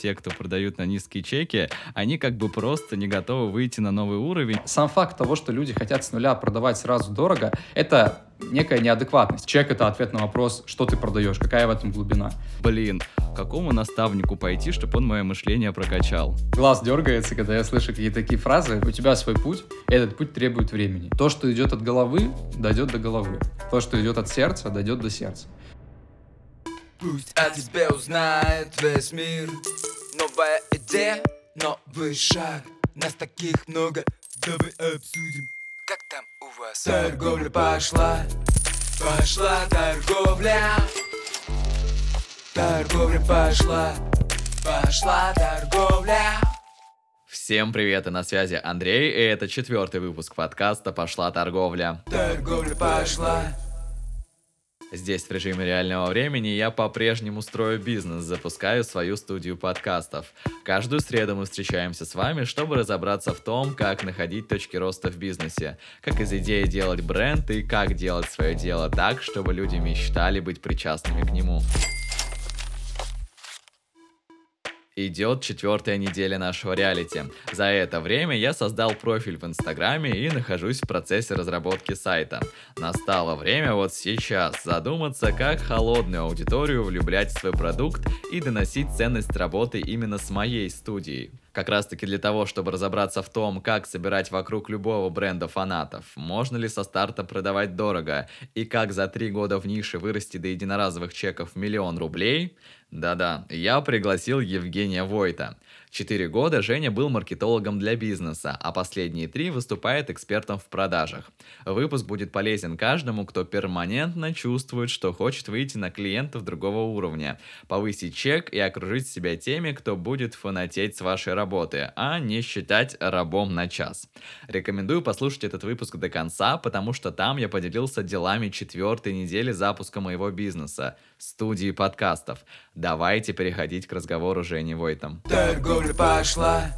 те, кто продают на низкие чеки, они как бы просто не готовы выйти на новый уровень. Сам факт того, что люди хотят с нуля продавать сразу дорого, это некая неадекватность. Чек — это ответ на вопрос, что ты продаешь, какая в этом глубина. Блин, к какому наставнику пойти, чтобы он мое мышление прокачал? Глаз дергается, когда я слышу какие-то такие фразы. У тебя свой путь, и этот путь требует времени. То, что идет от головы, дойдет до головы. То, что идет от сердца, дойдет до сердца. Пусть о тебе узнает весь мир Новая идея, новый шаг. Нас таких много, давай обсудим. Как там у вас? Торговля пошла, пошла торговля. Торговля пошла, пошла торговля. Всем привет, и на связи Андрей, и это четвертый выпуск подкаста «Пошла торговля». Торговля пошла, Здесь в режиме реального времени я по-прежнему строю бизнес, запускаю свою студию подкастов. Каждую среду мы встречаемся с вами, чтобы разобраться в том, как находить точки роста в бизнесе, как из идеи делать бренд и как делать свое дело так, чтобы люди мечтали быть причастными к нему. Идет четвертая неделя нашего реалити. За это время я создал профиль в Инстаграме и нахожусь в процессе разработки сайта. Настало время вот сейчас задуматься, как холодную аудиторию влюблять в свой продукт и доносить ценность работы именно с моей студией. Как раз таки для того, чтобы разобраться в том, как собирать вокруг любого бренда фанатов, можно ли со старта продавать дорого? И как за три года в нише вырасти до единоразовых чеков в миллион рублей, да-да, я пригласил Евгения Войта. Четыре года Женя был маркетологом для бизнеса, а последние три выступает экспертом в продажах. Выпуск будет полезен каждому, кто перманентно чувствует, что хочет выйти на клиентов другого уровня, повысить чек и окружить себя теми, кто будет фанатеть с вашей работы, а не считать рабом на час. Рекомендую послушать этот выпуск до конца, потому что там я поделился делами четвертой недели запуска моего бизнеса, студии подкастов. Давайте переходить к разговору Жени Войтом. торговля пошла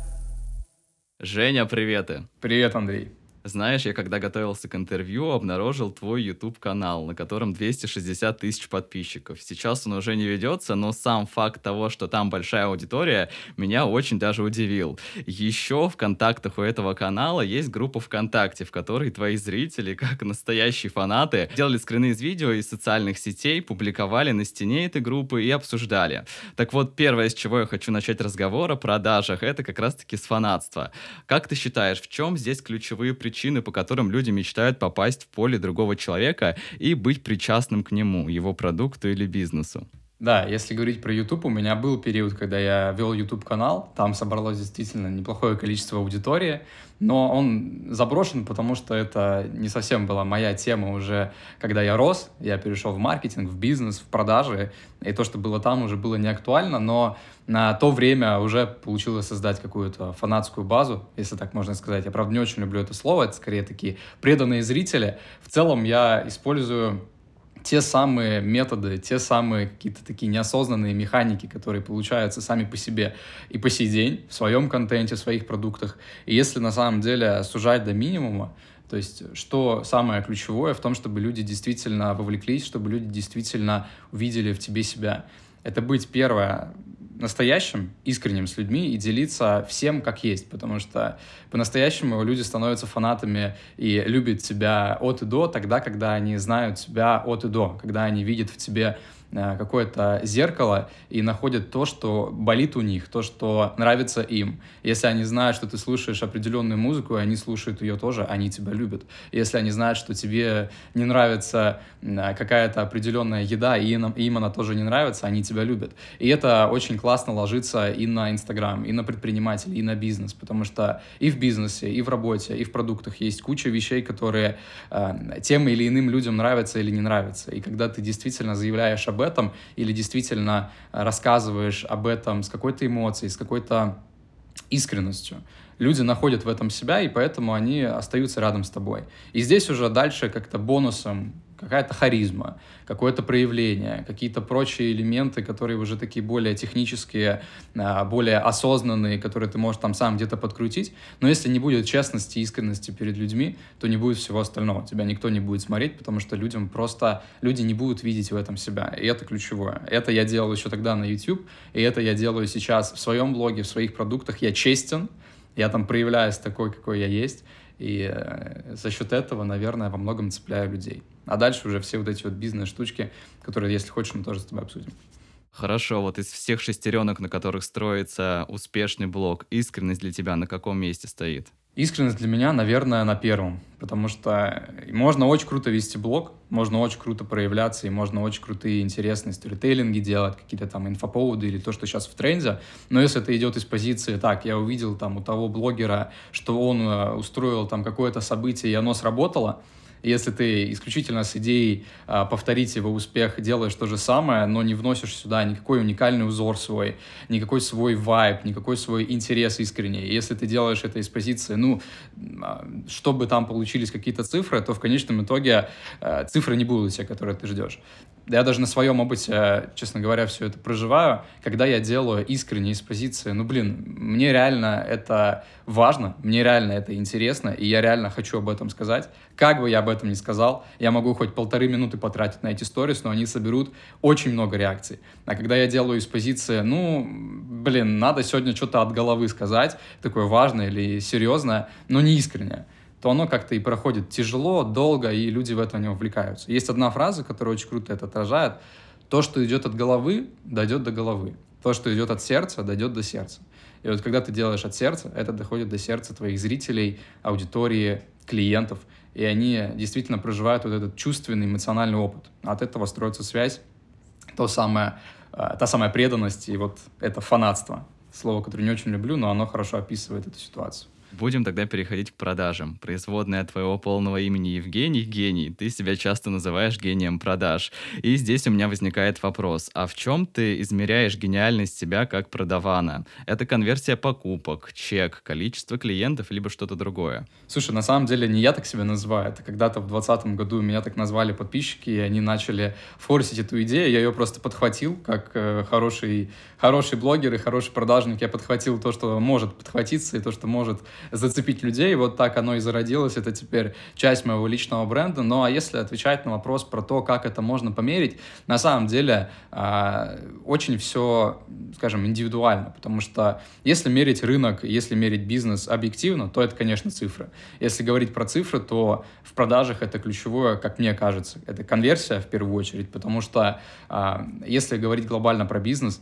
Женя, приветы! Привет, Андрей. Знаешь, я когда готовился к интервью, обнаружил твой YouTube-канал, на котором 260 тысяч подписчиков. Сейчас он уже не ведется, но сам факт того, что там большая аудитория, меня очень даже удивил. Еще в контактах у этого канала есть группа ВКонтакте, в которой твои зрители, как настоящие фанаты, делали скрины из видео из социальных сетей, публиковали на стене этой группы и обсуждали. Так вот, первое, с чего я хочу начать разговор о продажах, это как раз-таки с фанатства. Как ты считаешь, в чем здесь ключевые причины, по которым люди мечтают попасть в поле другого человека и быть причастным к нему, его продукту или бизнесу? Да, если говорить про YouTube, у меня был период, когда я вел YouTube-канал, там собралось действительно неплохое количество аудитории, но он заброшен, потому что это не совсем была моя тема уже, когда я рос, я перешел в маркетинг, в бизнес, в продажи, и то, что было там, уже было не актуально, но на то время уже получилось создать какую-то фанатскую базу, если так можно сказать. Я, правда, не очень люблю это слово, это скорее такие преданные зрители. В целом я использую те самые методы, те самые какие-то такие неосознанные механики, которые получаются сами по себе и по сей день в своем контенте, в своих продуктах. И если на самом деле сужать до минимума, то есть, что самое ключевое в том, чтобы люди действительно вовлеклись, чтобы люди действительно увидели в тебе себя. Это быть, первое, настоящим, искренним с людьми и делиться всем как есть, потому что по-настоящему люди становятся фанатами и любят тебя от и до тогда, когда они знают тебя от и до, когда они видят в тебе какое-то зеркало и находят то, что болит у них, то, что нравится им. Если они знают, что ты слушаешь определенную музыку, и они слушают ее тоже, они тебя любят. Если они знают, что тебе не нравится э, какая-то определенная еда, и им, им она тоже не нравится, они тебя любят. И это очень классно ложится и на Инстаграм, и на предпринимателей, и на бизнес, потому что и в бизнесе, и в работе, и в продуктах есть куча вещей, которые э, тем или иным людям нравятся или не нравятся. И когда ты действительно заявляешь об этом или действительно рассказываешь об этом с какой-то эмоцией, с какой-то искренностью. Люди находят в этом себя, и поэтому они остаются рядом с тобой. И здесь уже дальше как-то бонусом какая-то харизма, какое-то проявление, какие-то прочие элементы, которые уже такие более технические, а, более осознанные, которые ты можешь там сам где-то подкрутить. Но если не будет честности искренности перед людьми, то не будет всего остального. Тебя никто не будет смотреть, потому что людям просто, люди не будут видеть в этом себя. И это ключевое. Это я делал еще тогда на YouTube, и это я делаю сейчас в своем блоге, в своих продуктах. Я честен, я там проявляюсь такой, какой я есть. И э, за счет этого, наверное, во многом цепляю людей. А дальше уже все вот эти вот бизнес-штучки, которые, если хочешь, мы тоже с тобой обсудим. Хорошо, вот из всех шестеренок, на которых строится успешный блог, искренность для тебя на каком месте стоит? Искренность для меня, наверное, на первом, потому что можно очень круто вести блог, можно очень круто проявляться, и можно очень крутые, интересные сторителлинги делать, какие-то там инфоповоды или то, что сейчас в тренде, но если это идет из позиции, так, я увидел там у того блогера, что он э, устроил там какое-то событие, и оно сработало, если ты исключительно с идеей а, повторить его успех делаешь то же самое, но не вносишь сюда никакой уникальный узор свой, никакой свой вайб, никакой свой интерес искренний. Если ты делаешь это из позиции, ну, а, чтобы там получились какие-то цифры, то в конечном итоге а, цифры не будут те, которые ты ждешь я даже на своем опыте, честно говоря, все это проживаю, когда я делаю искренне из позиции, ну, блин, мне реально это важно, мне реально это интересно, и я реально хочу об этом сказать. Как бы я об этом ни сказал, я могу хоть полторы минуты потратить на эти сторис, но они соберут очень много реакций. А когда я делаю из позиции, ну, блин, надо сегодня что-то от головы сказать, такое важное или серьезное, но не искреннее, то оно как-то и проходит тяжело, долго, и люди в это не увлекаются. Есть одна фраза, которая очень круто это отражает. То, что идет от головы, дойдет до головы. То, что идет от сердца, дойдет до сердца. И вот когда ты делаешь от сердца, это доходит до сердца твоих зрителей, аудитории, клиентов, и они действительно проживают вот этот чувственный, эмоциональный опыт. От этого строится связь, то самое, э, та самая преданность и вот это фанатство. Слово, которое не очень люблю, но оно хорошо описывает эту ситуацию. Будем тогда переходить к продажам. Производная твоего полного имени Евгений Гений. Ты себя часто называешь гением продаж. И здесь у меня возникает вопрос. А в чем ты измеряешь гениальность себя как продавана? Это конверсия покупок, чек, количество клиентов, либо что-то другое? Слушай, на самом деле не я так себя называю. Это когда-то в 2020 году меня так назвали подписчики, и они начали форсить эту идею. Я ее просто подхватил, как э, хороший, хороший блогер и хороший продажник. Я подхватил то, что может подхватиться, и то, что может зацепить людей. Вот так оно и зародилось. Это теперь часть моего личного бренда. Ну а если отвечать на вопрос про то, как это можно померить, на самом деле э, очень все, скажем, индивидуально. Потому что если мерить рынок, если мерить бизнес объективно, то это, конечно, цифры. Если говорить про цифры, то в продажах это ключевое, как мне кажется. Это конверсия в первую очередь, потому что э, если говорить глобально про бизнес,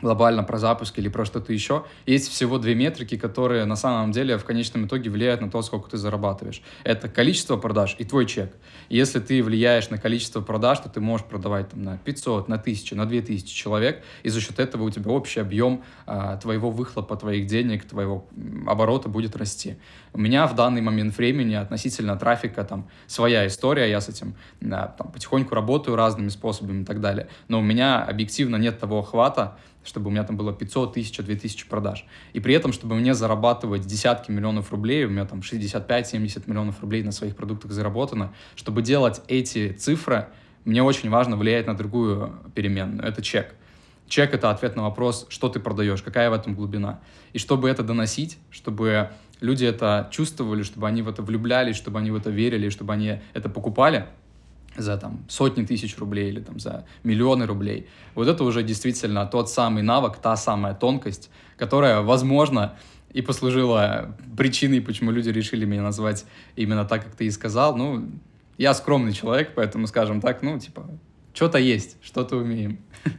глобально про запуск или про что-то еще, есть всего две метрики, которые на самом деле в конечном итоге влияют на то, сколько ты зарабатываешь. Это количество продаж и твой чек. Если ты влияешь на количество продаж, то ты можешь продавать там, на 500, на 1000, на 2000 человек, и за счет этого у тебя общий объем а, твоего выхлопа, твоих денег, твоего оборота будет расти. У меня в данный момент времени относительно трафика там своя история, я с этим а, там, потихоньку работаю разными способами и так далее. Но у меня объективно нет того охвата, чтобы у меня там было 500, 1000, 2000 продаж. И при этом, чтобы мне зарабатывать десятки миллионов рублей, у меня там 65-70 миллионов рублей на своих продуктах заработано, чтобы делать эти цифры, мне очень важно влиять на другую переменную, это чек. Чек — это ответ на вопрос, что ты продаешь, какая в этом глубина. И чтобы это доносить, чтобы люди это чувствовали, чтобы они в это влюблялись, чтобы они в это верили, чтобы они это покупали — за там сотни тысяч рублей или там за миллионы рублей. Вот это уже действительно тот самый навык, та самая тонкость, которая, возможно, и послужила причиной, почему люди решили меня назвать именно так, как ты и сказал. Ну, я скромный человек, поэтому, скажем так, ну, типа, что-то есть, что-то умеем.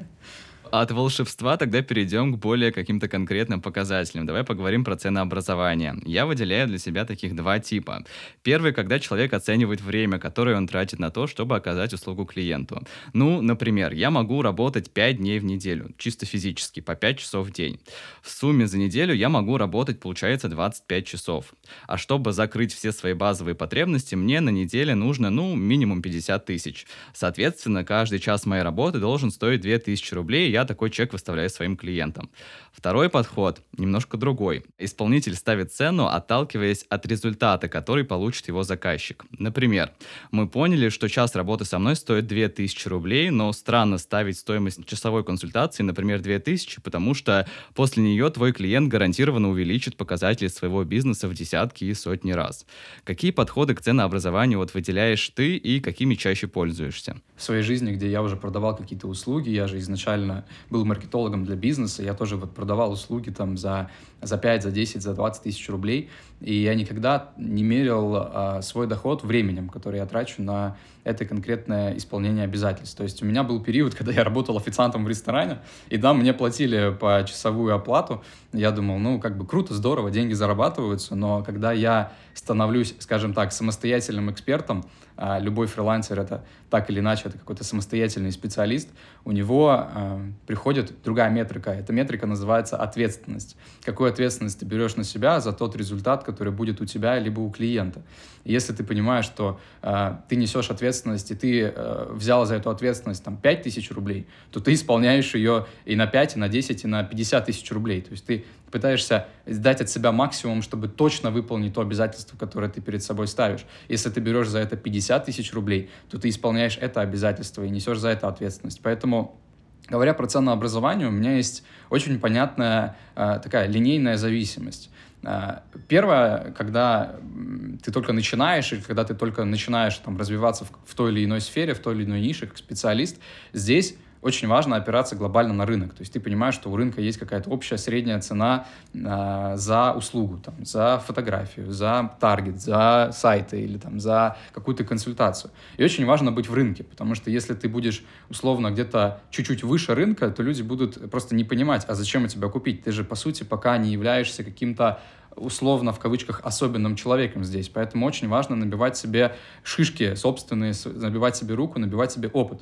От волшебства тогда перейдем к более каким-то конкретным показателям. Давай поговорим про ценообразование. Я выделяю для себя таких два типа. Первый, когда человек оценивает время, которое он тратит на то, чтобы оказать услугу клиенту. Ну, например, я могу работать 5 дней в неделю, чисто физически, по 5 часов в день. В сумме за неделю я могу работать, получается, 25 часов. А чтобы закрыть все свои базовые потребности, мне на неделе нужно, ну, минимум 50 тысяч. Соответственно, каждый час моей работы должен стоить 2000 рублей, я я такой чек выставляю своим клиентам. Второй подход немножко другой. Исполнитель ставит цену, отталкиваясь от результата, который получит его заказчик. Например, мы поняли, что час работы со мной стоит 2000 рублей, но странно ставить стоимость часовой консультации, например, 2000, потому что после нее твой клиент гарантированно увеличит показатели своего бизнеса в десятки и сотни раз. Какие подходы к ценообразованию вот выделяешь ты и какими чаще пользуешься? В своей жизни, где я уже продавал какие-то услуги, я же изначально был маркетологом для бизнеса, я тоже вот продавал услуги там за, за 5, за 10, за 20 тысяч рублей, и я никогда не мерил а, свой доход временем, который я трачу на это конкретное исполнение обязательств. То есть у меня был период, когда я работал официантом в ресторане, и да, мне платили по часовую оплату. Я думал, ну, как бы круто, здорово, деньги зарабатываются, но когда я становлюсь, скажем так, самостоятельным экспертом, а, любой фрилансер это так или иначе, это какой-то самостоятельный специалист, у него э, приходит другая метрика. Эта метрика называется ответственность. Какую ответственность ты берешь на себя за тот результат, который будет у тебя либо у клиента. И если ты понимаешь, что э, ты несешь ответственность, и ты э, взял за эту ответственность там 5 тысяч рублей, то ты исполняешь ее и на 5, и на 10, и на 50 тысяч рублей. То есть ты пытаешься дать от себя максимум, чтобы точно выполнить то обязательство, которое ты перед собой ставишь. Если ты берешь за это 50 тысяч рублей, то ты исполняешь это обязательство и несешь за это ответственность. Поэтому Говоря про ценообразование, у меня есть очень понятная э, такая линейная зависимость. Э, первое, когда ты только начинаешь, или когда ты только начинаешь там, развиваться в, в той или иной сфере, в той или иной нише, как специалист, здесь очень важно опираться глобально на рынок. То есть ты понимаешь, что у рынка есть какая-то общая средняя цена э, за услугу, там, за фотографию, за таргет, за сайты или там, за какую-то консультацию. И очень важно быть в рынке, потому что если ты будешь условно где-то чуть-чуть выше рынка, то люди будут просто не понимать, а зачем у тебя купить? Ты же, по сути, пока не являешься каким-то условно, в кавычках, особенным человеком здесь. Поэтому очень важно набивать себе шишки собственные, набивать себе руку, набивать себе опыт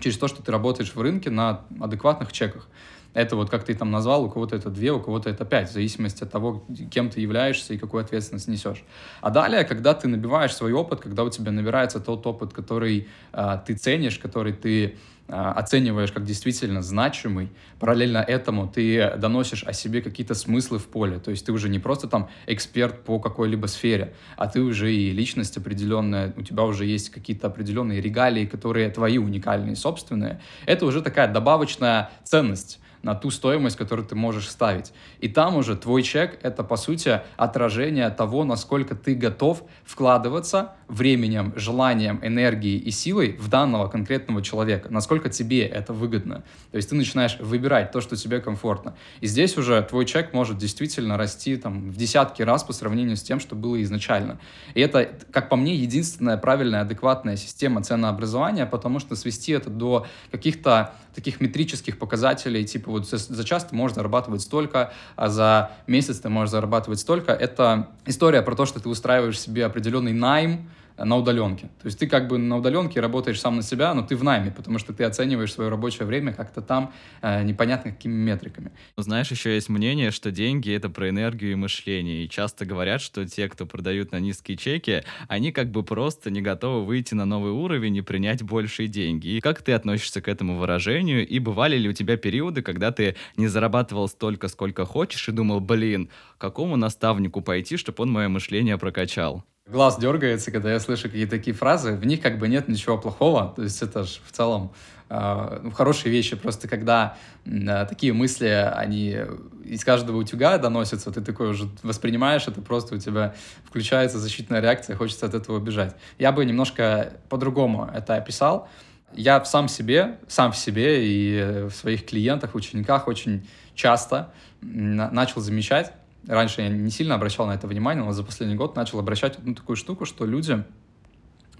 через то, что ты работаешь в рынке на адекватных чеках. Это вот, как ты там назвал, у кого-то это две, у кого-то это пять, в зависимости от того, кем ты являешься и какую ответственность несешь. А далее, когда ты набиваешь свой опыт, когда у тебя набирается тот опыт, который э, ты ценишь, который ты оцениваешь как действительно значимый, параллельно этому ты доносишь о себе какие-то смыслы в поле. То есть ты уже не просто там эксперт по какой-либо сфере, а ты уже и личность определенная, у тебя уже есть какие-то определенные регалии, которые твои уникальные, собственные. Это уже такая добавочная ценность на ту стоимость, которую ты можешь ставить. И там уже твой чек — это, по сути, отражение того, насколько ты готов вкладываться временем, желанием, энергией и силой в данного конкретного человека, насколько тебе это выгодно. То есть ты начинаешь выбирать то, что тебе комфортно. И здесь уже твой чек может действительно расти там, в десятки раз по сравнению с тем, что было изначально. И это, как по мне, единственная правильная, адекватная система ценообразования, потому что свести это до каких-то таких метрических показателей, типа вот за, час ты можешь зарабатывать столько, а за месяц ты можешь зарабатывать столько. Это история про то, что ты устраиваешь себе определенный найм, на удаленке. То есть ты как бы на удаленке работаешь сам на себя, но ты в найме, потому что ты оцениваешь свое рабочее время как-то там э, непонятно какими метриками. Знаешь, еще есть мнение, что деньги — это про энергию и мышление. И часто говорят, что те, кто продают на низкие чеки, они как бы просто не готовы выйти на новый уровень и принять большие деньги. И как ты относишься к этому выражению? И бывали ли у тебя периоды, когда ты не зарабатывал столько, сколько хочешь, и думал, блин, какому наставнику пойти, чтобы он мое мышление прокачал? Глаз дергается, когда я слышу какие-то такие фразы. В них как бы нет ничего плохого. То есть это же в целом э, хорошие вещи. Просто когда э, такие мысли, они из каждого утюга доносятся, ты такой уже воспринимаешь это, просто у тебя включается защитная реакция, хочется от этого убежать. Я бы немножко по-другому это описал. Я сам себе, сам в себе и в своих клиентах, учениках очень часто начал замечать, раньше я не сильно обращал на это внимание, но за последний год начал обращать одну такую штуку, что люди,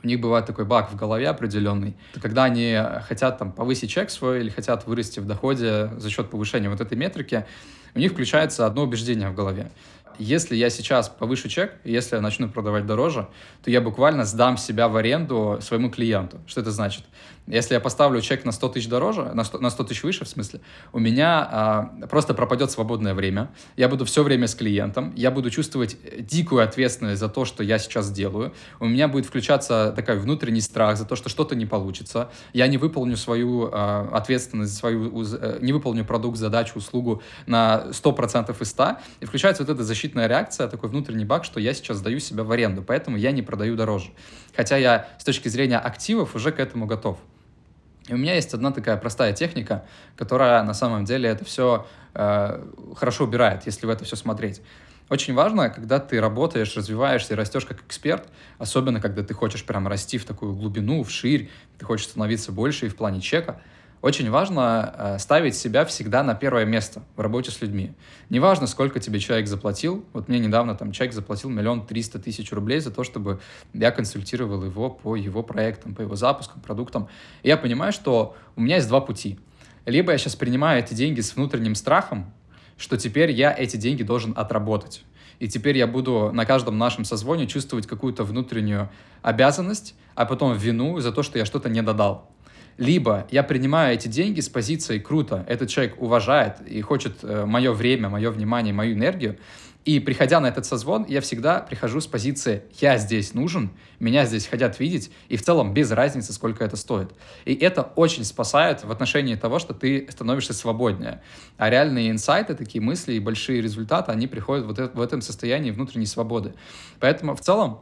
у них бывает такой баг в голове определенный, когда они хотят там повысить чек свой или хотят вырасти в доходе за счет повышения вот этой метрики, у них включается одно убеждение в голове. Если я сейчас повышу чек, если я начну продавать дороже, то я буквально сдам себя в аренду своему клиенту. Что это значит? Если я поставлю чек на 100 тысяч дороже, на 100, на 100 тысяч выше, в смысле, у меня а, просто пропадет свободное время, я буду все время с клиентом, я буду чувствовать дикую ответственность за то, что я сейчас делаю, у меня будет включаться такой внутренний страх за то, что что-то не получится, я не выполню свою а, ответственность, свою, э, не выполню продукт, задачу, услугу на 100% из 100, и включается вот эта защитная реакция, такой внутренний баг, что я сейчас сдаю себя в аренду, поэтому я не продаю дороже. Хотя я с точки зрения активов уже к этому готов. И у меня есть одна такая простая техника, которая на самом деле это все э, хорошо убирает, если в это все смотреть. Очень важно, когда ты работаешь, развиваешься и растешь как эксперт, особенно когда ты хочешь прям расти в такую глубину, в ширь, ты хочешь становиться больше и в плане чека – очень важно э, ставить себя всегда на первое место в работе с людьми. Неважно, сколько тебе человек заплатил. Вот мне недавно там человек заплатил миллион триста тысяч рублей за то, чтобы я консультировал его по его проектам, по его запускам, продуктам. И я понимаю, что у меня есть два пути. Либо я сейчас принимаю эти деньги с внутренним страхом, что теперь я эти деньги должен отработать. И теперь я буду на каждом нашем созвоне чувствовать какую-то внутреннюю обязанность, а потом вину за то, что я что-то не додал. Либо я принимаю эти деньги с позиции «круто», этот человек уважает и хочет э, мое время, мое внимание, мою энергию, и приходя на этот созвон, я всегда прихожу с позиции «я здесь нужен», «меня здесь хотят видеть», и в целом без разницы, сколько это стоит. И это очень спасает в отношении того, что ты становишься свободнее. А реальные инсайты, такие мысли и большие результаты, они приходят вот в этом состоянии внутренней свободы. Поэтому в целом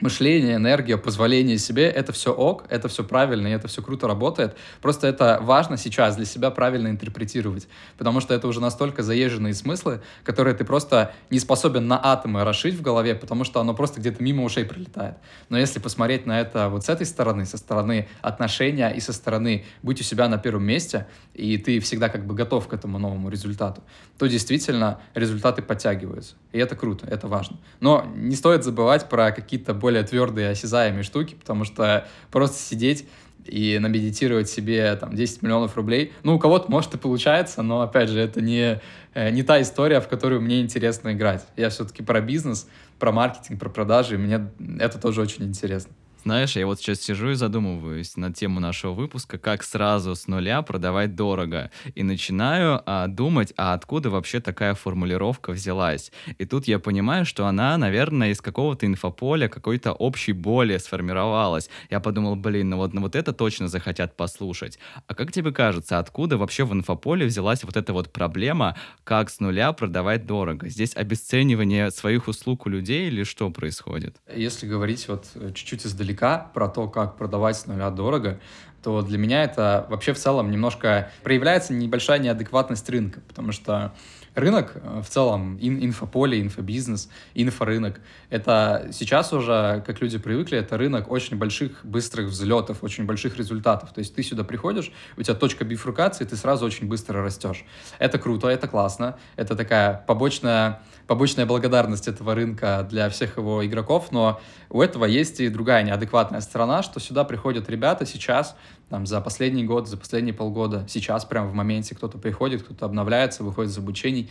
мышление, энергия, позволение себе, это все ок, это все правильно, и это все круто работает. Просто это важно сейчас для себя правильно интерпретировать, потому что это уже настолько заезженные смыслы, которые ты просто не способен на атомы расшить в голове, потому что оно просто где-то мимо ушей пролетает. Но если посмотреть на это вот с этой стороны, со стороны отношения и со стороны быть у себя на первом месте, и ты всегда как бы готов к этому новому результату, то действительно результаты подтягиваются. И это круто, это важно. Но не стоит забывать про какие-то более твердые, осязаемые штуки, потому что просто сидеть и намедитировать себе там 10 миллионов рублей. Ну, у кого-то, может, и получается, но, опять же, это не, э, не та история, в которую мне интересно играть. Я все-таки про бизнес, про маркетинг, про продажи, и мне это тоже очень интересно. Знаешь, я вот сейчас сижу и задумываюсь на тему нашего выпуска, как сразу с нуля продавать дорого. И начинаю а, думать, а откуда вообще такая формулировка взялась. И тут я понимаю, что она, наверное, из какого-то инфополя, какой-то общей боли сформировалась. Я подумал, блин, ну вот, ну вот это точно захотят послушать. А как тебе кажется, откуда вообще в инфополе взялась вот эта вот проблема, как с нуля продавать дорого? Здесь обесценивание своих услуг у людей или что происходит? Если говорить вот э, чуть-чуть издалека, издалека про то, как продавать с нуля дорого, то для меня это вообще в целом немножко проявляется небольшая неадекватность рынка, потому что рынок э, в целом, ин инфополе, инфобизнес, инфорынок, это сейчас уже, как люди привыкли, это рынок очень больших, быстрых взлетов, очень больших результатов. То есть ты сюда приходишь, у тебя точка бифрукации, ты сразу очень быстро растешь. Это круто, это классно, это такая побочная, побочная благодарность этого рынка для всех его игроков, но у этого есть и другая неадекватная сторона, что сюда приходят ребята сейчас, там, за последний год, за последние полгода, сейчас прямо в моменте кто-то приходит, кто-то обновляется, выходит из обучений,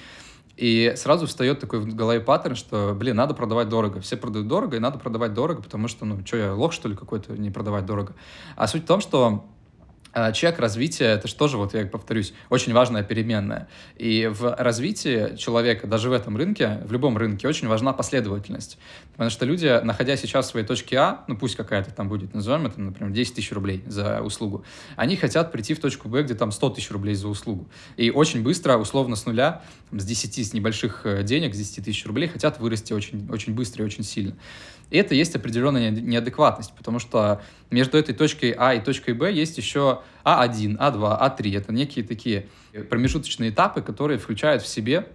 и сразу встает такой в голове паттерн, что, блин, надо продавать дорого. Все продают дорого, и надо продавать дорого, потому что, ну, что я, лох, что ли, какой-то, не продавать дорого. А суть в том, что а, чек развития — это же тоже, вот я повторюсь, очень важная переменная. И в развитии человека, даже в этом рынке, в любом рынке, очень важна последовательность. Потому что люди, находя сейчас в своей точке А, ну пусть какая-то там будет, назовем это, например, 10 тысяч рублей за услугу, они хотят прийти в точку Б, где там 100 тысяч рублей за услугу. И очень быстро, условно с нуля, с 10, с небольших э, денег, с 10 тысяч рублей, хотят вырасти очень, очень быстро и очень сильно. И это есть определенная неадекватность, потому что между этой точкой А и точкой Б есть еще А1, А2, А3. Это некие такие промежуточные этапы, которые включают в себе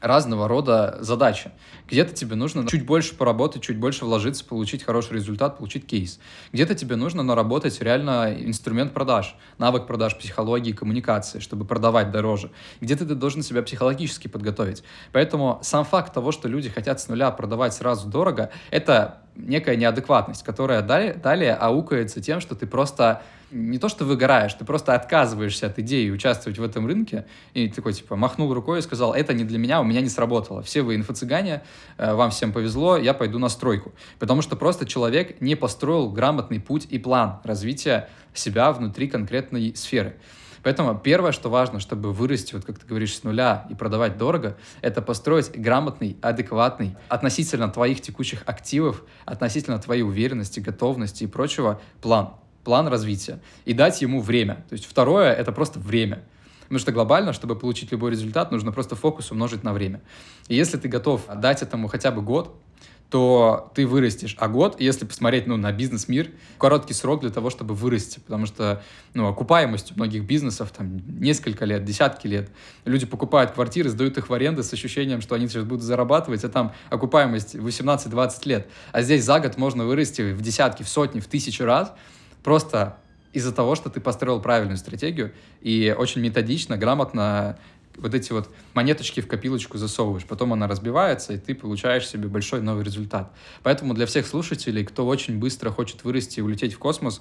разного рода задачи. Где-то тебе нужно чуть больше поработать, чуть больше вложиться, получить хороший результат, получить кейс. Где-то тебе нужно наработать реально инструмент продаж, навык продаж, психологии, коммуникации, чтобы продавать дороже. Где-то ты должен себя психологически подготовить. Поэтому сам факт того, что люди хотят с нуля продавать сразу дорого, это некая неадекватность, которая далее, далее аукается тем, что ты просто не то что выгораешь, ты просто отказываешься от идеи участвовать в этом рынке, и такой, типа, махнул рукой и сказал, это не для меня, у меня не сработало. Все вы инфо-цыгане, э, вам всем повезло, я пойду на стройку. Потому что просто человек не построил грамотный путь и план развития себя внутри конкретной сферы. Поэтому первое, что важно, чтобы вырасти, вот как ты говоришь, с нуля и продавать дорого, это построить грамотный, адекватный относительно твоих текущих активов, относительно твоей уверенности, готовности и прочего план план развития и дать ему время. То есть второе — это просто время. Потому что глобально, чтобы получить любой результат, нужно просто фокус умножить на время. И если ты готов дать этому хотя бы год, то ты вырастешь. А год, если посмотреть ну, на бизнес-мир, короткий срок для того, чтобы вырасти, потому что ну, окупаемость у многих бизнесов там несколько лет, десятки лет. Люди покупают квартиры, сдают их в аренду с ощущением, что они сейчас будут зарабатывать, а там окупаемость 18-20 лет. А здесь за год можно вырасти в десятки, в сотни, в тысячи раз, просто из-за того, что ты построил правильную стратегию и очень методично, грамотно вот эти вот монеточки в копилочку засовываешь, потом она разбивается, и ты получаешь себе большой новый результат. Поэтому для всех слушателей, кто очень быстро хочет вырасти и улететь в космос,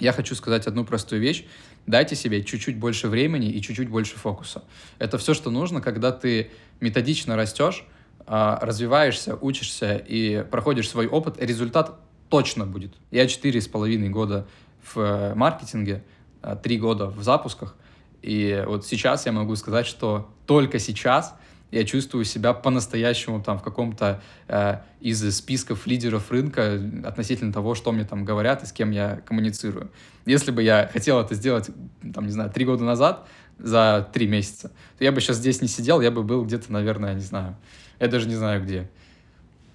я хочу сказать одну простую вещь. Дайте себе чуть-чуть больше времени и чуть-чуть больше фокуса. Это все, что нужно, когда ты методично растешь, а, развиваешься, учишься и проходишь свой опыт, результат точно будет. Я четыре с половиной года в э, маркетинге, э, три года в запусках, и вот сейчас я могу сказать, что только сейчас я чувствую себя по-настоящему там в каком-то э, из списков лидеров рынка относительно того, что мне там говорят и с кем я коммуницирую. Если бы я хотел это сделать, там, не знаю, три года назад, за три месяца, то я бы сейчас здесь не сидел, я бы был где-то, наверное, не знаю, я даже не знаю где,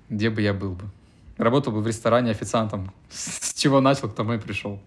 где бы я был бы. Работал бы в ресторане официантом. С чего начал, к тому и пришел.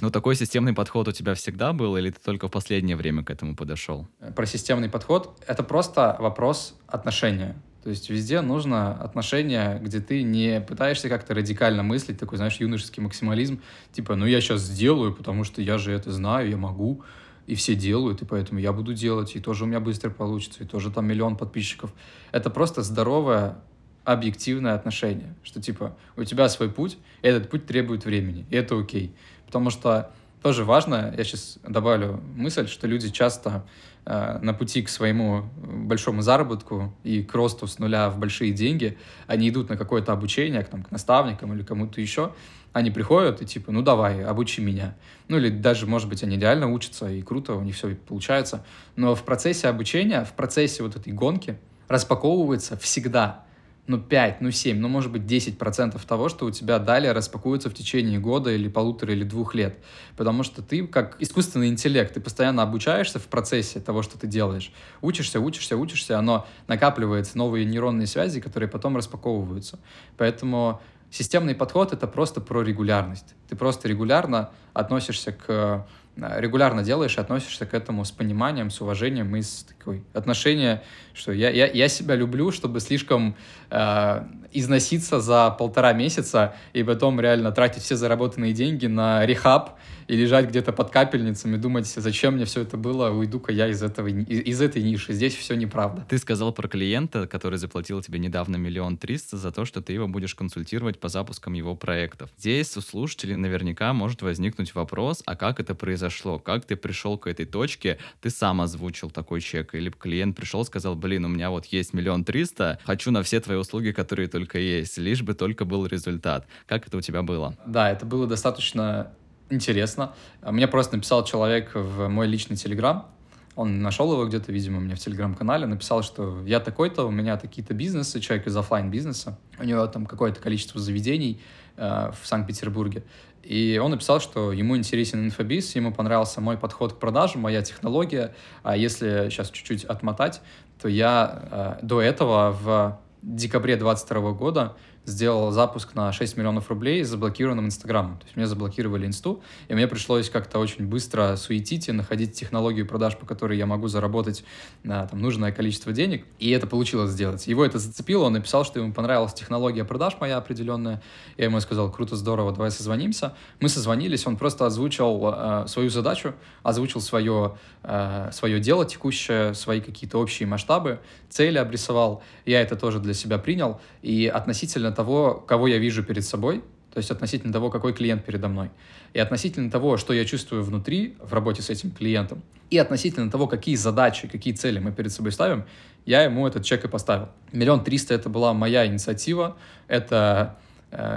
Ну, такой системный подход у тебя всегда был, или ты только в последнее время к этому подошел? Про системный подход. Это просто вопрос отношения. То есть везде нужно отношение, где ты не пытаешься как-то радикально мыслить, такой, знаешь, юношеский максимализм, типа, ну я сейчас сделаю, потому что я же это знаю, я могу, и все делают, и поэтому я буду делать, и тоже у меня быстро получится, и тоже там миллион подписчиков. Это просто здоровое объективное отношение, что типа у тебя свой путь, и этот путь требует времени, и это окей. Потому что тоже важно, я сейчас добавлю мысль, что люди часто э, на пути к своему большому заработку и к росту с нуля в большие деньги, они идут на какое-то обучение, к, там, к наставникам или кому-то еще, они приходят и типа, ну давай, обучи меня. Ну или даже, может быть, они реально учатся, и круто, у них все получается. Но в процессе обучения, в процессе вот этой гонки распаковывается всегда ну, 5, ну, 7, ну, может быть, 10% того, что у тебя далее распакуется в течение года или полутора или двух лет. Потому что ты, как искусственный интеллект, ты постоянно обучаешься в процессе того, что ты делаешь. Учишься, учишься, учишься, оно накапливается, новые нейронные связи, которые потом распаковываются. Поэтому системный подход — это просто про регулярность. Ты просто регулярно относишься к регулярно делаешь и относишься к этому с пониманием, с уважением и с такой отношения, что я, я, я себя люблю, чтобы слишком э, износиться за полтора месяца и потом реально тратить все заработанные деньги на рехаб и лежать где-то под капельницами, думать, зачем мне все это было, уйду-ка я из, этого, из, из этой ниши. Здесь все неправда. Ты сказал про клиента, который заплатил тебе недавно миллион триста за то, что ты его будешь консультировать по запускам его проектов. Здесь у слушателей наверняка может возникнуть вопрос, а как это произошло? Как ты пришел к этой точке? Ты сам озвучил такой чек? Или клиент пришел, сказал, блин, у меня вот есть миллион триста, хочу на все твои услуги, которые только есть, лишь бы только был результат. Как это у тебя было? Да, это было достаточно интересно. Мне просто написал человек в мой личный телеграм, он нашел его где-то, видимо, у меня в телеграм-канале, написал, что я такой-то, у меня такие-то бизнесы, человек из офлайн бизнеса у него там какое-то количество заведений э, в Санкт-Петербурге. И он написал, что ему интересен инфобиз, ему понравился мой подход к продажам, моя технология. А если сейчас чуть-чуть отмотать, то я э, до этого в декабре 2022 года сделал запуск на 6 миллионов рублей с заблокированным Инстаграмом. То есть мне заблокировали Инсту, и мне пришлось как-то очень быстро суетить и находить технологию продаж, по которой я могу заработать а, там, нужное количество денег, и это получилось сделать. Его это зацепило, он написал, что ему понравилась технология продаж моя определенная. Я ему сказал, круто, здорово, давай созвонимся. Мы созвонились, он просто озвучил э, свою задачу, озвучил свое, э, свое дело текущее, свои какие-то общие масштабы, цели обрисовал. Я это тоже для себя принял, и относительно того, кого я вижу перед собой, то есть относительно того, какой клиент передо мной, и относительно того, что я чувствую внутри в работе с этим клиентом, и относительно того, какие задачи, какие цели мы перед собой ставим, я ему этот чек и поставил. Миллион триста — это была моя инициатива, это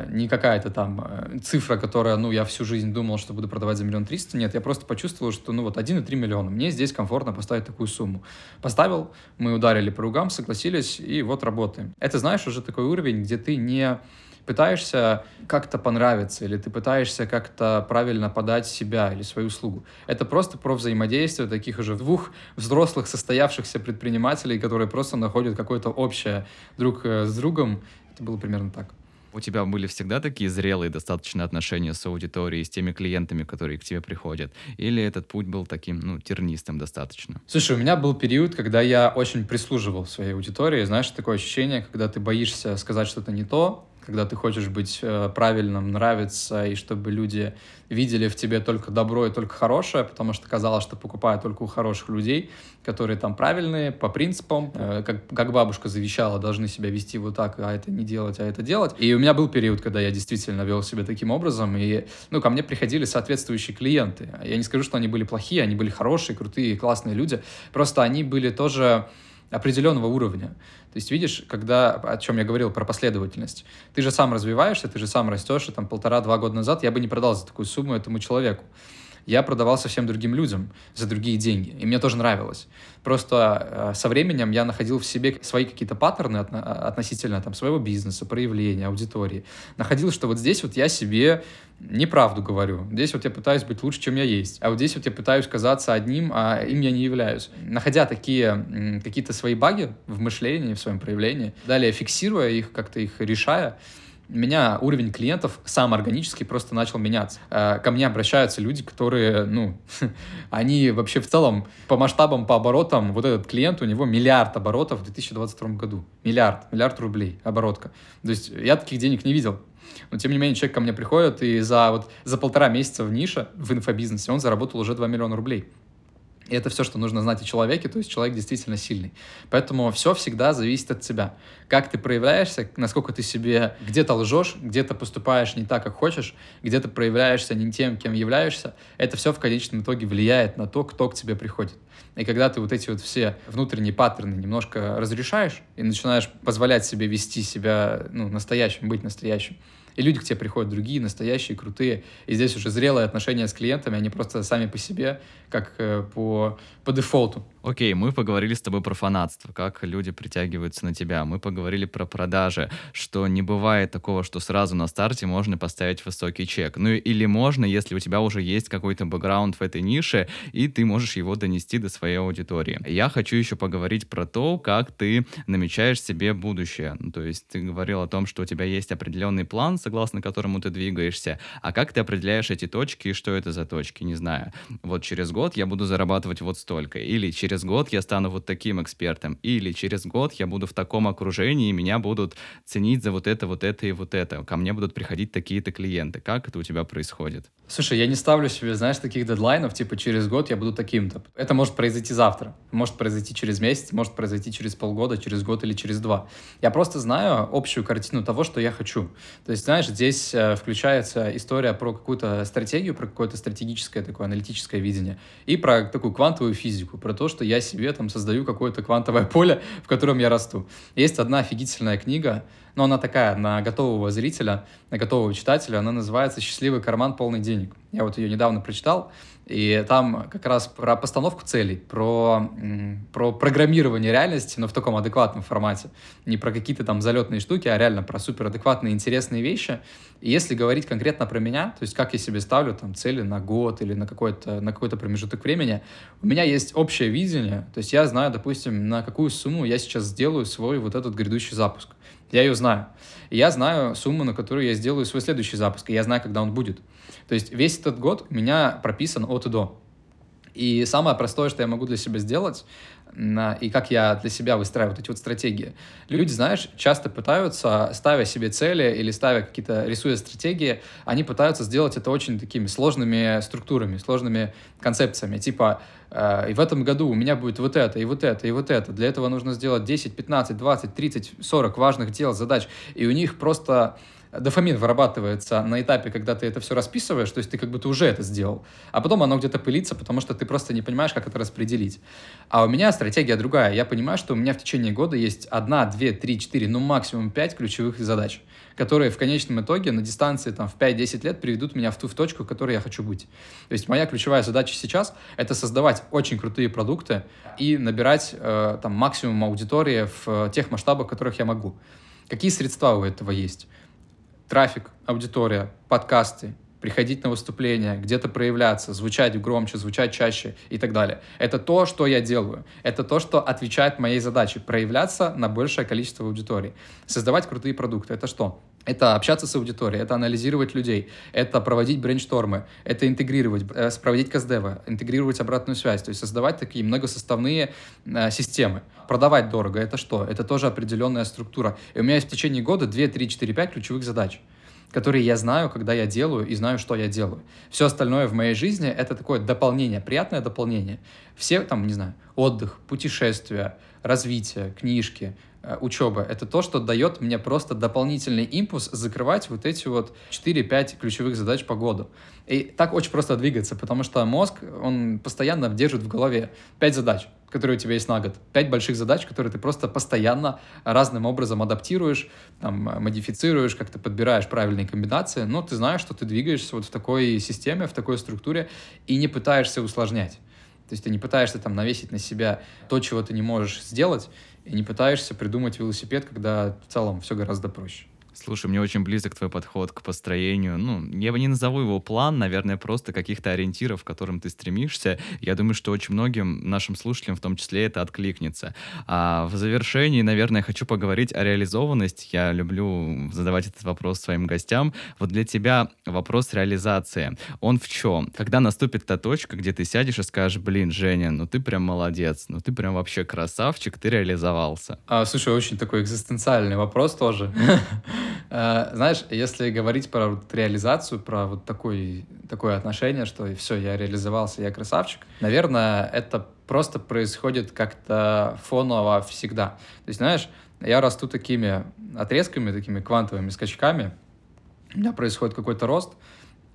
не какая-то там э, цифра, которая, ну, я всю жизнь думал, что буду продавать за миллион триста. Нет, я просто почувствовал, что, ну, вот 1,3 миллиона. Мне здесь комфортно поставить такую сумму. Поставил, мы ударили по ругам, согласились, и вот работаем. Это, знаешь, уже такой уровень, где ты не пытаешься как-то понравиться, или ты пытаешься как-то правильно подать себя или свою услугу. Это просто про взаимодействие таких уже двух взрослых состоявшихся предпринимателей, которые просто находят какое-то общее друг э, с другом. Это было примерно так. У тебя были всегда такие зрелые достаточно отношения с аудиторией, с теми клиентами, которые к тебе приходят? Или этот путь был таким, ну, тернистым достаточно? Слушай, у меня был период, когда я очень прислуживал своей аудитории. Знаешь, такое ощущение, когда ты боишься сказать что-то не то, когда ты хочешь быть э, правильным, нравиться, и чтобы люди видели в тебе только добро и только хорошее, потому что казалось, что покупают только у хороших людей, которые там правильные, по принципам, э, как, как бабушка завещала, должны себя вести вот так, а это не делать, а это делать. И у меня был период, когда я действительно вел себя таким образом, и, ну, ко мне приходили соответствующие клиенты. Я не скажу, что они были плохие, они были хорошие, крутые, классные люди, просто они были тоже определенного уровня. То есть, видишь, когда, о чем я говорил, про последовательность, ты же сам развиваешься, ты же сам растешь, и там полтора-два года назад я бы не продал за такую сумму этому человеку я продавал совсем другим людям за другие деньги. И мне тоже нравилось. Просто э, со временем я находил в себе свои какие-то паттерны от, относительно там, своего бизнеса, проявления, аудитории. Находил, что вот здесь вот я себе неправду говорю. Здесь вот я пытаюсь быть лучше, чем я есть. А вот здесь вот я пытаюсь казаться одним, а им я не являюсь. Находя такие какие-то свои баги в мышлении, в своем проявлении, далее фиксируя их, как-то их решая, у меня уровень клиентов сам органически просто начал меняться. Э, ко мне обращаются люди, которые, ну, они вообще в целом по масштабам, по оборотам, вот этот клиент, у него миллиард оборотов в 2022 году. Миллиард, миллиард рублей оборотка. То есть я таких денег не видел. Но, тем не менее, человек ко мне приходит, и за, вот, за полтора месяца в нише, в инфобизнесе, он заработал уже 2 миллиона рублей. И это все, что нужно знать о человеке, то есть человек действительно сильный. Поэтому все всегда зависит от тебя. Как ты проявляешься, насколько ты себе где-то лжешь, где-то поступаешь не так, как хочешь, где-то проявляешься не тем, кем являешься, это все в конечном итоге влияет на то, кто к тебе приходит. И когда ты вот эти вот все внутренние паттерны немножко разрешаешь и начинаешь позволять себе вести себя ну, настоящим, быть настоящим, и люди к тебе приходят другие, настоящие, крутые. И здесь уже зрелые отношения с клиентами, они просто сами по себе, как э, по, по дефолту. Окей, мы поговорили с тобой про фанатство, как люди притягиваются на тебя. Мы поговорили про продажи, что не бывает такого, что сразу на старте можно поставить высокий чек. Ну или можно, если у тебя уже есть какой-то бэкграунд в этой нише, и ты можешь его донести до своей аудитории. Я хочу еще поговорить про то, как ты намечаешь себе будущее. То есть ты говорил о том, что у тебя есть определенный план, согласно которому ты двигаешься, а как ты определяешь эти точки и что это за точки, не знаю. Вот через год я буду зарабатывать вот столько, или через год я стану вот таким экспертом, или через год я буду в таком окружении, и меня будут ценить за вот это, вот это и вот это. Ко мне будут приходить такие-то клиенты. Как это у тебя происходит? Слушай, я не ставлю себе, знаешь, таких дедлайнов, типа через год я буду таким-то. Это может произойти завтра, может произойти через месяц, может произойти через полгода, через год или через два. Я просто знаю общую картину того, что я хочу. То есть, знаешь, здесь э, включается история про какую-то стратегию, про какое-то стратегическое такое аналитическое видение и про такую квантовую физику, про то, что я себе там создаю какое-то квантовое поле, в котором я расту. Есть одна офигительная книга, но она такая, на готового зрителя, на готового читателя, она называется «Счастливый карман полный денег». Я вот ее недавно прочитал, и там как раз про постановку целей, про, про программирование реальности, но в таком адекватном формате. Не про какие-то там залетные штуки, а реально про суперадекватные интересные вещи. И если говорить конкретно про меня, то есть как я себе ставлю там цели на год или на какой-то на какой-то промежуток времени, у меня есть общее видение, то есть я знаю, допустим, на какую сумму я сейчас сделаю свой вот этот грядущий запуск. Я ее знаю. Я знаю сумму, на которую я сделаю свой следующий запуск, и я знаю, когда он будет. То есть весь этот год у меня прописан от и до. И самое простое, что я могу для себя сделать, и как я для себя выстраиваю вот эти вот стратегии. Люди, знаешь, часто пытаются, ставя себе цели или ставя какие-то, рисуя стратегии, они пытаются сделать это очень такими сложными структурами, сложными концепциями. Типа, э, и в этом году у меня будет вот это, и вот это, и вот это. Для этого нужно сделать 10, 15, 20, 30, 40 важных дел, задач. И у них просто дофамин вырабатывается на этапе, когда ты это все расписываешь, то есть ты как будто уже это сделал, а потом оно где-то пылится, потому что ты просто не понимаешь, как это распределить. А у меня стратегия другая. Я понимаю, что у меня в течение года есть одна, две, три, четыре, ну максимум пять ключевых задач, которые в конечном итоге на дистанции там, в 5-10 лет приведут меня в ту в точку, в которой я хочу быть. То есть моя ключевая задача сейчас — это создавать очень крутые продукты и набирать э, там, максимум аудитории в тех масштабах, которых я могу. Какие средства у этого есть? Трафик, аудитория, подкасты, приходить на выступления, где-то проявляться, звучать громче, звучать чаще и так далее. Это то, что я делаю. Это то, что отвечает моей задаче. Проявляться на большее количество аудитории. Создавать крутые продукты. Это что? Это общаться с аудиторией, это анализировать людей, это проводить брейнштормы, это интегрировать, э, проводить каздевы, интегрировать обратную связь, то есть создавать такие многосоставные э, системы. Продавать дорого — это что? Это тоже определенная структура. И у меня есть в течение года 2, 3, 4, 5 ключевых задач которые я знаю, когда я делаю, и знаю, что я делаю. Все остальное в моей жизни — это такое дополнение, приятное дополнение. Все там, не знаю, отдых, путешествия, развитие, книжки, учеба. Это то, что дает мне просто дополнительный импульс закрывать вот эти вот 4-5 ключевых задач по году. И так очень просто двигаться, потому что мозг, он постоянно держит в голове 5 задач, которые у тебя есть на год. 5 больших задач, которые ты просто постоянно разным образом адаптируешь, там, модифицируешь, как-то подбираешь правильные комбинации, но ты знаешь, что ты двигаешься вот в такой системе, в такой структуре и не пытаешься усложнять. То есть ты не пытаешься там навесить на себя то, чего ты не можешь сделать, и не пытаешься придумать велосипед, когда в целом все гораздо проще. Слушай, мне очень близок твой подход к построению. Ну, я бы не назову его план, наверное, просто каких-то ориентиров, к которым ты стремишься. Я думаю, что очень многим нашим слушателям в том числе это откликнется. А в завершении, наверное, хочу поговорить о реализованности. Я люблю задавать этот вопрос своим гостям. Вот для тебя вопрос реализации. Он в чем? Когда наступит та точка, где ты сядешь и скажешь, блин, Женя, ну ты прям молодец, ну ты прям вообще красавчик, ты реализовался. А, слушай, очень такой экзистенциальный вопрос тоже. Э, знаешь, если говорить про реализацию, про вот такой, такое отношение, что все, я реализовался, я красавчик, наверное, это просто происходит как-то фоново всегда. То есть, знаешь, я расту такими отрезками, такими квантовыми скачками, у меня происходит какой-то рост,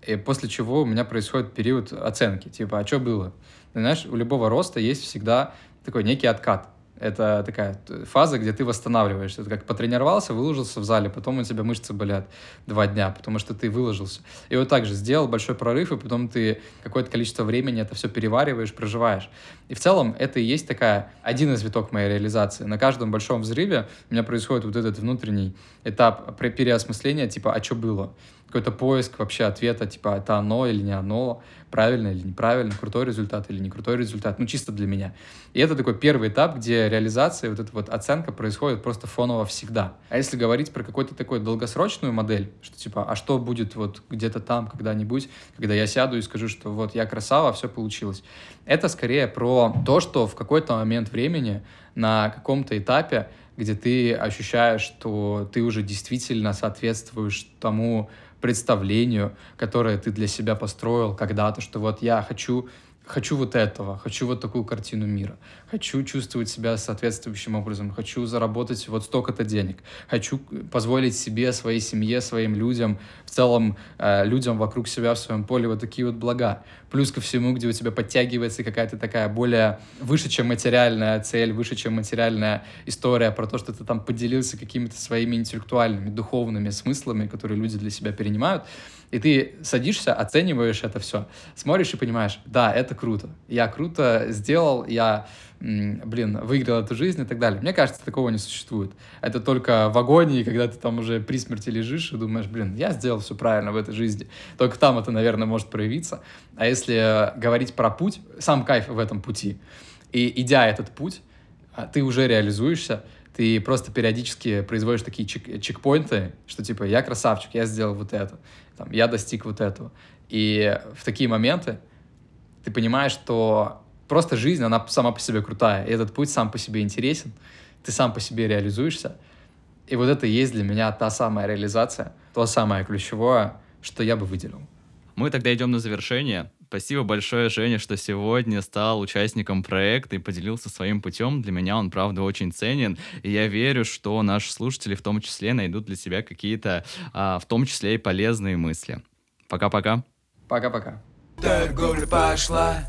и после чего у меня происходит период оценки, типа, а что было? Ты знаешь, у любого роста есть всегда такой некий откат. Это такая фаза, где ты восстанавливаешься. Это как потренировался, выложился в зале, потом у тебя мышцы болят два дня, потому что ты выложился. И вот так же сделал большой прорыв, и потом ты какое-то количество времени это все перевариваешь, проживаешь. И в целом это и есть такая один из виток моей реализации. На каждом большом взрыве у меня происходит вот этот внутренний этап переосмысления, типа, а что было? какой-то поиск вообще ответа, типа, это оно или не оно, правильно или неправильно, крутой результат или не крутой результат, ну, чисто для меня. И это такой первый этап, где реализация, вот эта вот оценка происходит просто фоново всегда. А если говорить про какую-то такую долгосрочную модель, что типа, а что будет вот где-то там когда-нибудь, когда я сяду и скажу, что вот я красава, все получилось. Это скорее про то, что в какой-то момент времени на каком-то этапе где ты ощущаешь, что ты уже действительно соответствуешь тому представлению, которое ты для себя построил когда-то, что вот я хочу хочу вот этого, хочу вот такую картину мира, хочу чувствовать себя соответствующим образом, хочу заработать вот столько-то денег, хочу позволить себе, своей семье, своим людям, в целом э, людям вокруг себя в своем поле вот такие вот блага. Плюс ко всему, где у тебя подтягивается какая-то такая более выше, чем материальная цель, выше, чем материальная история про то, что ты там поделился какими-то своими интеллектуальными, духовными смыслами, которые люди для себя перенимают. И ты садишься, оцениваешь это все, смотришь и понимаешь, да, это круто. Я круто сделал, я, блин, выиграл эту жизнь и так далее. Мне кажется, такого не существует. Это только в агонии, когда ты там уже при смерти лежишь и думаешь, блин, я сделал все правильно в этой жизни. Только там это, наверное, может проявиться. А если говорить про путь, сам кайф в этом пути. И идя этот путь, а, ты уже реализуешься, ты просто периодически производишь такие чек чекпоинты, что типа я красавчик, я сделал вот это, там, я достиг вот этого. И в такие моменты ты понимаешь, что просто жизнь, она сама по себе крутая, и этот путь сам по себе интересен, ты сам по себе реализуешься. И вот это и есть для меня та самая реализация, то самое ключевое, что я бы выделил. Мы тогда идем на завершение. Спасибо большое, Женя, что сегодня стал участником проекта и поделился своим путем. Для меня он, правда, очень ценен. И я верю, что наши слушатели в том числе найдут для себя какие-то, а, в том числе и полезные мысли. Пока-пока. Пока-пока. Торговля пошла.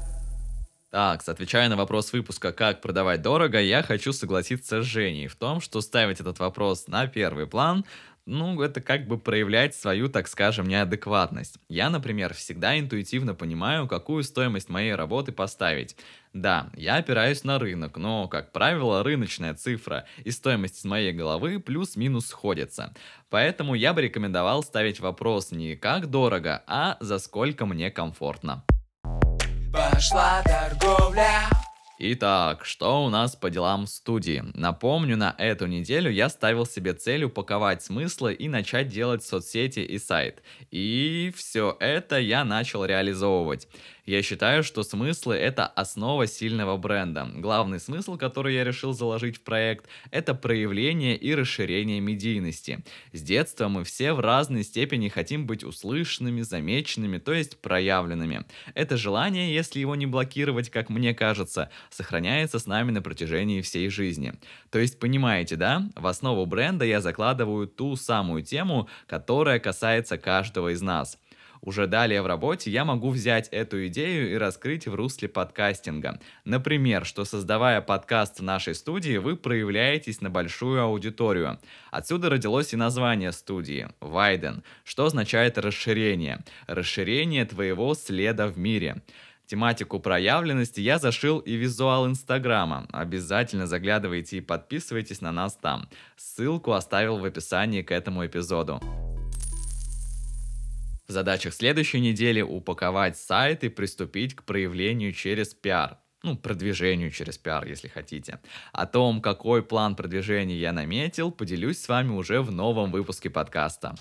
Так, отвечая на вопрос выпуска «Как продавать дорого», я хочу согласиться с Женей в том, что ставить этот вопрос на первый план ну, это как бы проявлять свою, так скажем, неадекватность. Я, например, всегда интуитивно понимаю, какую стоимость моей работы поставить. Да, я опираюсь на рынок, но, как правило, рыночная цифра и стоимость из моей головы плюс-минус сходятся. Поэтому я бы рекомендовал ставить вопрос не как дорого, а за сколько мне комфортно. Пошла торговля. Итак, что у нас по делам студии? Напомню, на эту неделю я ставил себе цель упаковать смыслы и начать делать соцсети и сайт. И все это я начал реализовывать. Я считаю, что смыслы — это основа сильного бренда. Главный смысл, который я решил заложить в проект, это проявление и расширение медийности. С детства мы все в разной степени хотим быть услышанными, замеченными, то есть проявленными. Это желание, если его не блокировать, как мне кажется, сохраняется с нами на протяжении всей жизни. То есть, понимаете, да? В основу бренда я закладываю ту самую тему, которая касается каждого из нас. Уже далее в работе я могу взять эту идею и раскрыть в русле подкастинга. Например, что создавая подкаст в нашей студии, вы проявляетесь на большую аудиторию. Отсюда родилось и название студии – Вайден, что означает расширение. Расширение твоего следа в мире тематику проявленности я зашил и визуал Инстаграма. Обязательно заглядывайте и подписывайтесь на нас там. Ссылку оставил в описании к этому эпизоду. В задачах следующей недели упаковать сайт и приступить к проявлению через пиар ну, продвижению через пиар, если хотите. О том, какой план продвижения я наметил, поделюсь с вами уже в новом выпуске подкаста.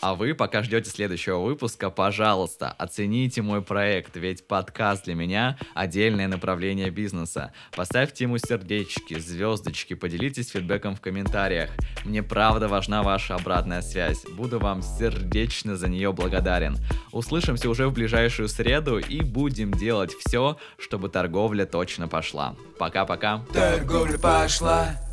А вы, пока ждете следующего выпуска, пожалуйста, оцените мой проект, ведь подкаст для меня — отдельное направление бизнеса. Поставьте ему сердечки, звездочки, поделитесь фидбэком в комментариях. Мне правда важна ваша обратная связь. Буду вам сердечно за нее благодарен. Услышимся уже в ближайшую среду и будем делать все, чтобы торговля точно пошла. Пока-пока. Торговля пошла.